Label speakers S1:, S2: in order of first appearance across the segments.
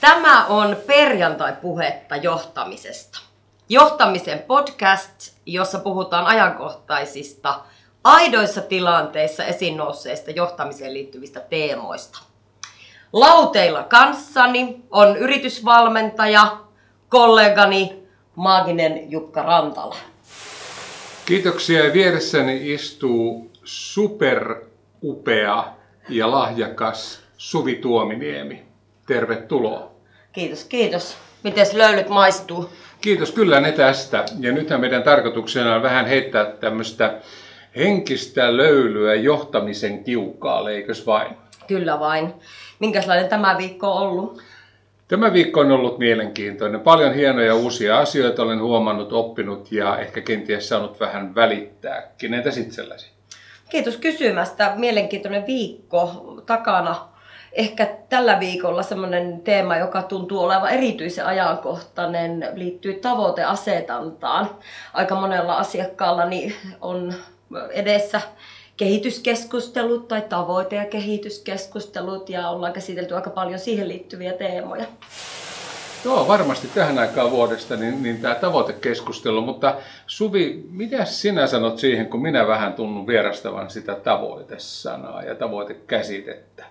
S1: Tämä on perjantai-puhetta johtamisesta. Johtamisen podcast, jossa puhutaan ajankohtaisista, aidoissa tilanteissa esiin nousseista johtamiseen liittyvistä teemoista. Lauteilla kanssani on yritysvalmentaja, kollegani Maaginen Jukka Rantala.
S2: Kiitoksia vieressäni istuu superupea ja lahjakas Suvi Tuominiemi. Tervetuloa.
S1: Kiitos, kiitos. Mites löylyt maistuu?
S2: Kiitos, kyllä ne tästä. Ja nythän meidän tarkoituksena on vähän heittää tämmöistä henkistä löylyä johtamisen kiukkaalle, eikös vain?
S1: Kyllä vain. Minkälainen tämä viikko on ollut?
S2: Tämä viikko on ollut mielenkiintoinen. Paljon hienoja uusia asioita olen huomannut, oppinut ja ehkä kenties saanut vähän välittääkin. Entäs itselläsi?
S1: Kiitos kysymästä. Mielenkiintoinen viikko takana. Ehkä tällä viikolla semmoinen teema, joka tuntuu olevan erityisen ajankohtainen, liittyy tavoiteasetantaan. Aika monella asiakkaalla on edessä kehityskeskustelut tai tavoite- ja kehityskeskustelut ja ollaan käsitelty aika paljon siihen liittyviä teemoja.
S2: Joo, varmasti tähän aikaan vuodesta niin, niin tämä tavoitekeskustelu, mutta Suvi, mitä sinä sanot siihen, kun minä vähän tunnun vierastavan sitä tavoitesanaa ja tavoitekäsitettä?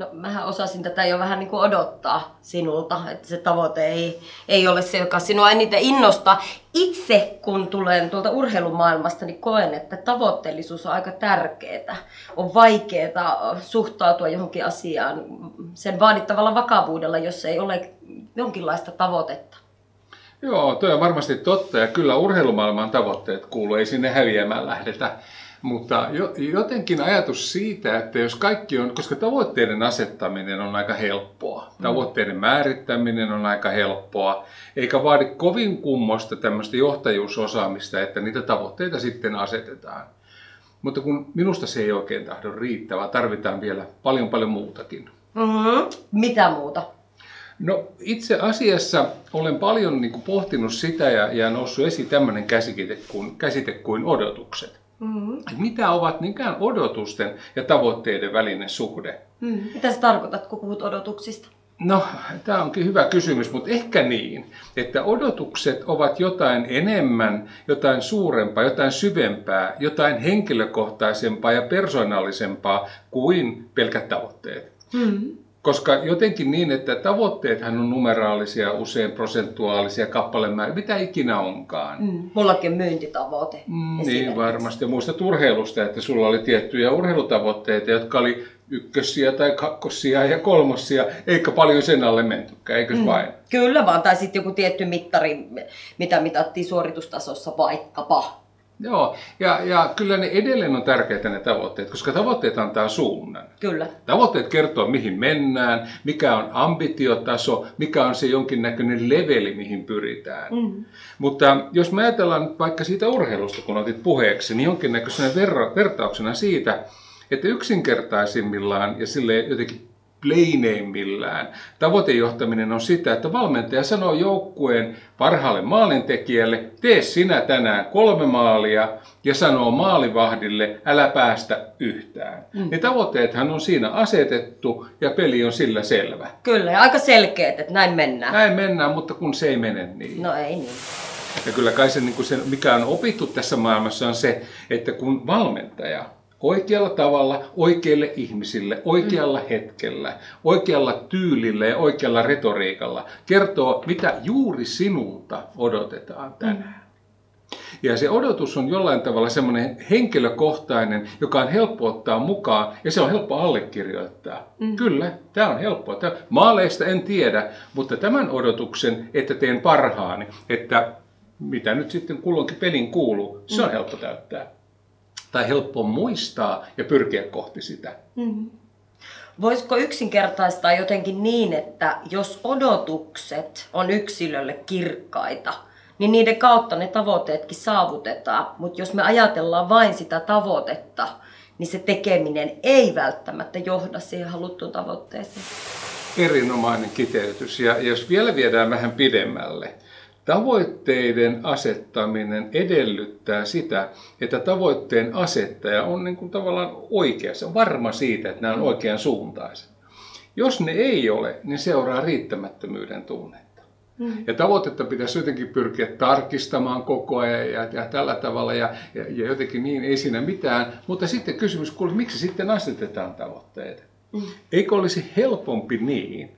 S1: No mähän osasin tätä jo vähän niin kuin odottaa sinulta, että se tavoite ei, ei ole se, joka sinua eniten innostaa. Itse kun tulen tuolta urheilumaailmasta, niin koen, että tavoitteellisuus on aika tärkeää. On vaikeaa suhtautua johonkin asiaan sen vaadittavalla vakavuudella, jos ei ole jonkinlaista tavoitetta.
S2: Joo, tuo on varmasti totta ja kyllä urheilumaailman tavoitteet kuuluu, ei sinne häviämään lähdetä. Mutta jotenkin ajatus siitä, että jos kaikki on, koska tavoitteiden asettaminen on aika helppoa, mm. tavoitteiden määrittäminen on aika helppoa, eikä vaadi kovin kummosta tämmöistä johtajuusosaamista, että niitä tavoitteita sitten asetetaan. Mutta kun minusta se ei oikein tahdo riittävää, tarvitaan vielä paljon paljon muutakin.
S1: Mm-hmm. Mitä muuta?
S2: No itse asiassa olen paljon niin kuin, pohtinut sitä ja, ja noussut esiin tämmöinen käsite kuin, käsite kuin odotukset. Mm-hmm. Mitä ovat niinkään odotusten ja tavoitteiden välinen suhde?
S1: Mm. Mitä sä tarkoitat, kun puhut odotuksista?
S2: No, tämä onkin hyvä kysymys, mutta ehkä niin, että odotukset ovat jotain enemmän, jotain suurempaa, jotain syvempää, jotain henkilökohtaisempaa ja persoonallisempaa kuin pelkät tavoitteet. Mm. Koska jotenkin niin, että tavoitteethan on numeraalisia, usein prosentuaalisia kappalemääriä, mitä ikinä onkaan.
S1: Mm, mullakin myyntitavoite.
S2: Mm, niin varmasti. Ja muistat urheilusta, että sulla oli tiettyjä urheilutavoitteita, jotka oli ykkössiä tai kakkosia ja kolmosia, eikä paljon sen alle mentykään, eikös mm, vain?
S1: Kyllä vaan, tai sitten joku tietty mittari, mitä mitattiin suoritustasossa vaikkapa.
S2: Joo, ja, ja kyllä ne edelleen on tärkeitä ne tavoitteet, koska tavoitteet antaa suunnan.
S1: Kyllä.
S2: Tavoitteet kertoo, mihin mennään, mikä on ambitiotaso, mikä on se jonkinnäköinen leveli, mihin pyritään. Mm. Mutta jos me ajatellaan vaikka siitä urheilusta, kun otit puheeksi, niin jonkinnäköisenä ver- vertauksena siitä, että yksinkertaisimmillaan ja sille jotenkin pleineimmillään. Tavoitejohtaminen on sitä, että valmentaja sanoo joukkueen parhaalle maalintekijälle, tee sinä tänään kolme maalia ja sanoo maalivahdille, älä päästä yhtään. Mm. Ne tavoitteethan on siinä asetettu ja peli on sillä selvä.
S1: Kyllä, ja aika selkeät, että näin mennään.
S2: Näin mennään, mutta kun se ei mene niin.
S1: No ei niin.
S2: Ja kyllä kai se, niin se, mikä on opittu tässä maailmassa on se, että kun valmentaja oikealla tavalla, oikeille ihmisille, oikealla mm. hetkellä, oikealla tyylillä ja oikealla retoriikalla kertoo, mitä juuri sinulta odotetaan tänään. Mm. Ja se odotus on jollain tavalla semmoinen henkilökohtainen, joka on helppo ottaa mukaan ja se on helppo allekirjoittaa. Mm. Kyllä, tämä on helppoa. Tämä, maaleista en tiedä, mutta tämän odotuksen, että teen parhaani, että mitä nyt sitten kulloinkin pelin kuuluu, se on mm. helppo täyttää tai helppo muistaa ja pyrkiä kohti sitä. Mm-hmm.
S1: Voisiko yksinkertaistaa jotenkin niin, että jos odotukset on yksilölle kirkkaita, niin niiden kautta ne tavoitteetkin saavutetaan. Mutta jos me ajatellaan vain sitä tavoitetta, niin se tekeminen ei välttämättä johda siihen haluttuun tavoitteeseen.
S2: Erinomainen kiteytys. Ja jos vielä viedään vähän pidemmälle, Tavoitteiden asettaminen edellyttää sitä, että tavoitteen asettaja on niin kuin tavallaan oikeassa, varma siitä, että nämä on oikean suuntaiset. Jos ne ei ole, niin seuraa riittämättömyyden tunnetta. Mm. Ja tavoitetta pitäisi jotenkin pyrkiä tarkistamaan koko ajan ja, ja tällä tavalla ja, ja, ja jotenkin niin, ei siinä mitään. Mutta sitten kysymys kuuluu, miksi sitten asetetaan tavoitteet? Mm. Eikö olisi helpompi niin,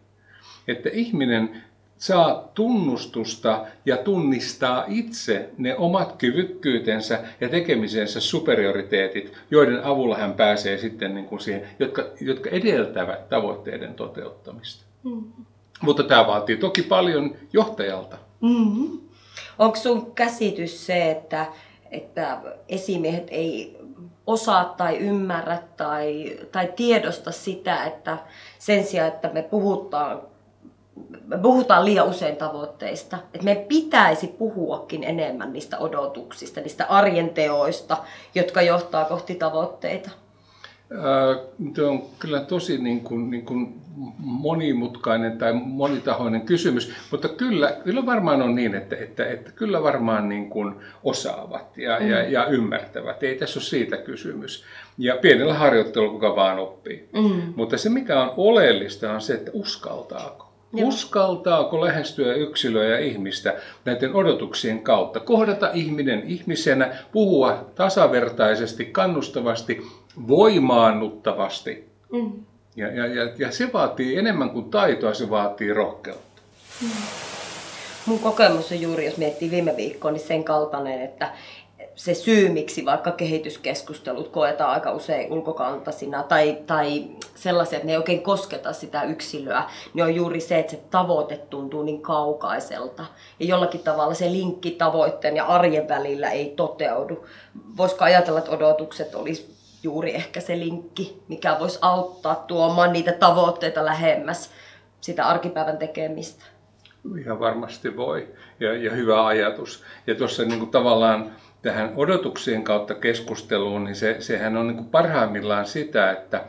S2: että ihminen saa tunnustusta ja tunnistaa itse ne omat kyvykkyytensä ja tekemisensä superioriteetit, joiden avulla hän pääsee sitten niin kuin siihen, jotka, jotka edeltävät tavoitteiden toteuttamista. Mm-hmm. Mutta tämä vaatii toki paljon johtajalta.
S1: Mm-hmm. Onko sun käsitys se, että, että esimiehet ei osaa tai ymmärrä tai, tai tiedosta sitä, että sen sijaan, että me puhutaan me puhutaan liian usein tavoitteista, että me pitäisi puhuakin enemmän niistä odotuksista, niistä arjen teoista, jotka johtaa kohti tavoitteita.
S2: Tuo on kyllä tosi niin kuin, niin kuin monimutkainen tai monitahoinen kysymys, mutta kyllä, kyllä varmaan on niin, että, että, että kyllä varmaan niin kuin osaavat ja, mm. ja, ja ymmärtävät. Ei tässä ole siitä kysymys. Ja pienellä harjoittelulla kuka vaan oppii. Mm. Mutta se mikä on oleellista on se, että uskaltaako. Joo. Uskaltaako lähestyä yksilöä ja ihmistä näiden odotuksien kautta? Kohdata ihminen ihmisenä, puhua tasavertaisesti, kannustavasti, voimaannuttavasti. Mm. Ja, ja, ja, ja se vaatii enemmän kuin taitoa, se vaatii rohkeutta. Mm.
S1: Mun kokemus on juuri, jos miettii viime viikkoa, niin sen kaltainen, että, se syy, miksi vaikka kehityskeskustelut koetaan aika usein ulkokantaisina tai, tai sellaisia, että ne ei oikein kosketa sitä yksilöä, niin on juuri se, että se tavoite tuntuu niin kaukaiselta. Ja jollakin tavalla se linkki tavoitteen ja arjen välillä ei toteudu. Voisiko ajatella, että odotukset olisi juuri ehkä se linkki, mikä voisi auttaa tuomaan niitä tavoitteita lähemmäs sitä arkipäivän tekemistä?
S2: Ihan varmasti voi. Ja, ja hyvä ajatus. Ja tuossa niin kuin tavallaan tähän odotuksien kautta keskusteluun, niin se, sehän on niin kuin parhaimmillaan sitä, että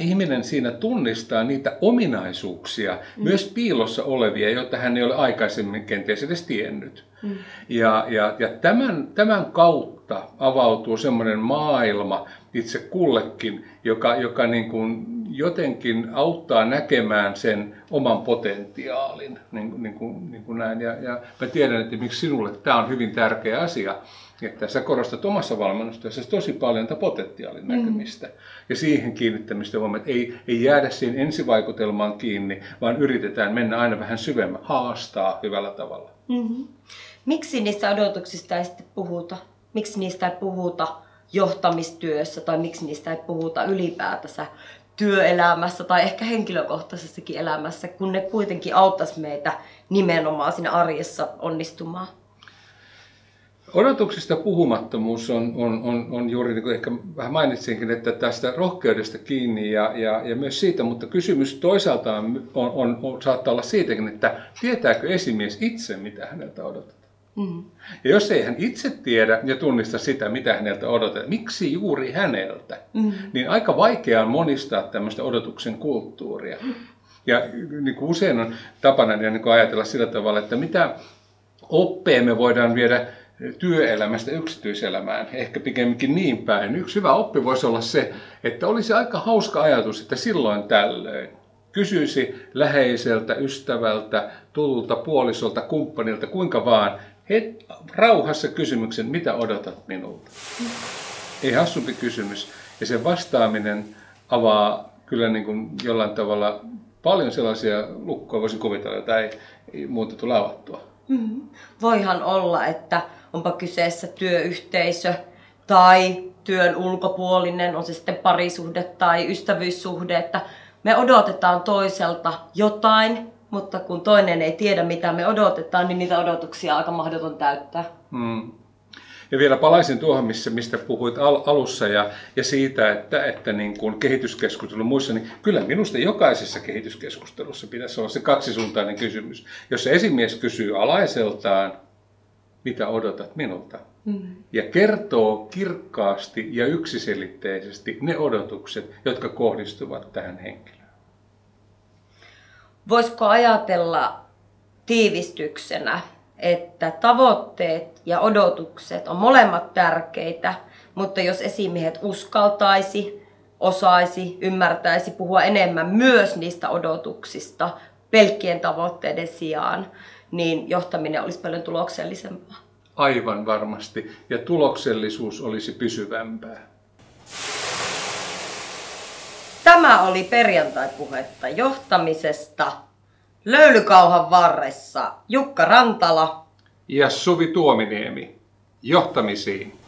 S2: ihminen siinä tunnistaa niitä ominaisuuksia, mm. myös piilossa olevia, joita hän ei ole aikaisemmin kenties edes tiennyt. Mm. Ja, ja, ja tämän, tämän kautta avautuu semmoinen maailma itse kullekin, joka, joka niin kuin jotenkin auttaa näkemään sen oman potentiaalin. Niin, niin kuin, niin kuin näin. Ja, ja mä tiedän, että miksi sinulle tämä on hyvin tärkeä asia, että sä korostat omassa valmennustyössä tosi paljon tätä potentiaalin näkemistä mm. ja siihen kiinnittämistä huomioon, että ei, ei jäädä siihen ensivaikutelmaan kiinni, vaan yritetään mennä aina vähän syvemmän, haastaa hyvällä tavalla. Mm-hmm.
S1: Miksi niistä odotuksista ei sitten puhuta? Miksi niistä ei puhuta johtamistyössä tai miksi niistä ei puhuta ylipäätänsä työelämässä tai ehkä henkilökohtaisessakin elämässä, kun ne kuitenkin auttaisi meitä nimenomaan siinä arjessa onnistumaan?
S2: Odotuksista puhumattomuus on, on, on, on juuri niin kuin ehkä vähän mainitsinkin, että tästä rohkeudesta kiinni ja, ja, ja myös siitä, mutta kysymys toisaalta on, on, on, saattaa olla siitäkin, että tietääkö esimies itse, mitä häneltä odotetaan. Mm. Ja jos ei hän itse tiedä ja tunnista sitä, mitä häneltä odotetaan, miksi juuri häneltä, mm. niin aika vaikea on monistaa tämmöistä odotuksen kulttuuria. Ja niin kuin usein on tapana niin kuin ajatella sillä tavalla, että mitä oppeja me voidaan viedä työelämästä yksityiselämään, ehkä pikemminkin niin päin. Yksi hyvä oppi voisi olla se, että olisi aika hauska ajatus, että silloin tällöin kysyisi läheiseltä, ystävältä, tutulta puolisolta, kumppanilta, kuinka vaan, het, rauhassa kysymyksen, mitä odotat minulta? Ei hassumpi kysymys. Ja sen vastaaminen avaa kyllä niin kuin jollain tavalla paljon sellaisia lukkoja, voisin kuvitella, joita ei, ei muuta tule avattua. Mm-hmm.
S1: Voihan olla, että onpa kyseessä työyhteisö tai työn ulkopuolinen, on se sitten parisuhde tai ystävyyssuhde, että me odotetaan toiselta jotain, mutta kun toinen ei tiedä mitä me odotetaan, niin niitä odotuksia on aika mahdoton täyttää. Hmm.
S2: Ja vielä palaisin tuohon, missä, mistä puhuit al- alussa ja, ja siitä, että, että niin kuin kehityskeskustelu muissa, niin kyllä minusta jokaisessa kehityskeskustelussa pitäisi olla se kaksisuuntainen kysymys. Jos esimies kysyy alaiseltaan, mitä odotat minulta. Mm. Ja kertoo kirkkaasti ja yksiselitteisesti ne odotukset, jotka kohdistuvat tähän henkilöön.
S1: Voisiko ajatella tiivistyksenä, että tavoitteet ja odotukset on molemmat tärkeitä, mutta jos esimiehet uskaltaisi osaisi, ymmärtäisi puhua enemmän myös niistä odotuksista pelkkien tavoitteiden sijaan, niin johtaminen olisi paljon tuloksellisempaa.
S2: Aivan varmasti. Ja tuloksellisuus olisi pysyvämpää.
S1: Tämä oli perjantai-puhetta johtamisesta. Löylykauhan varressa Jukka Rantala
S2: Ja Suvi Tuominiemi. Johtamisiin.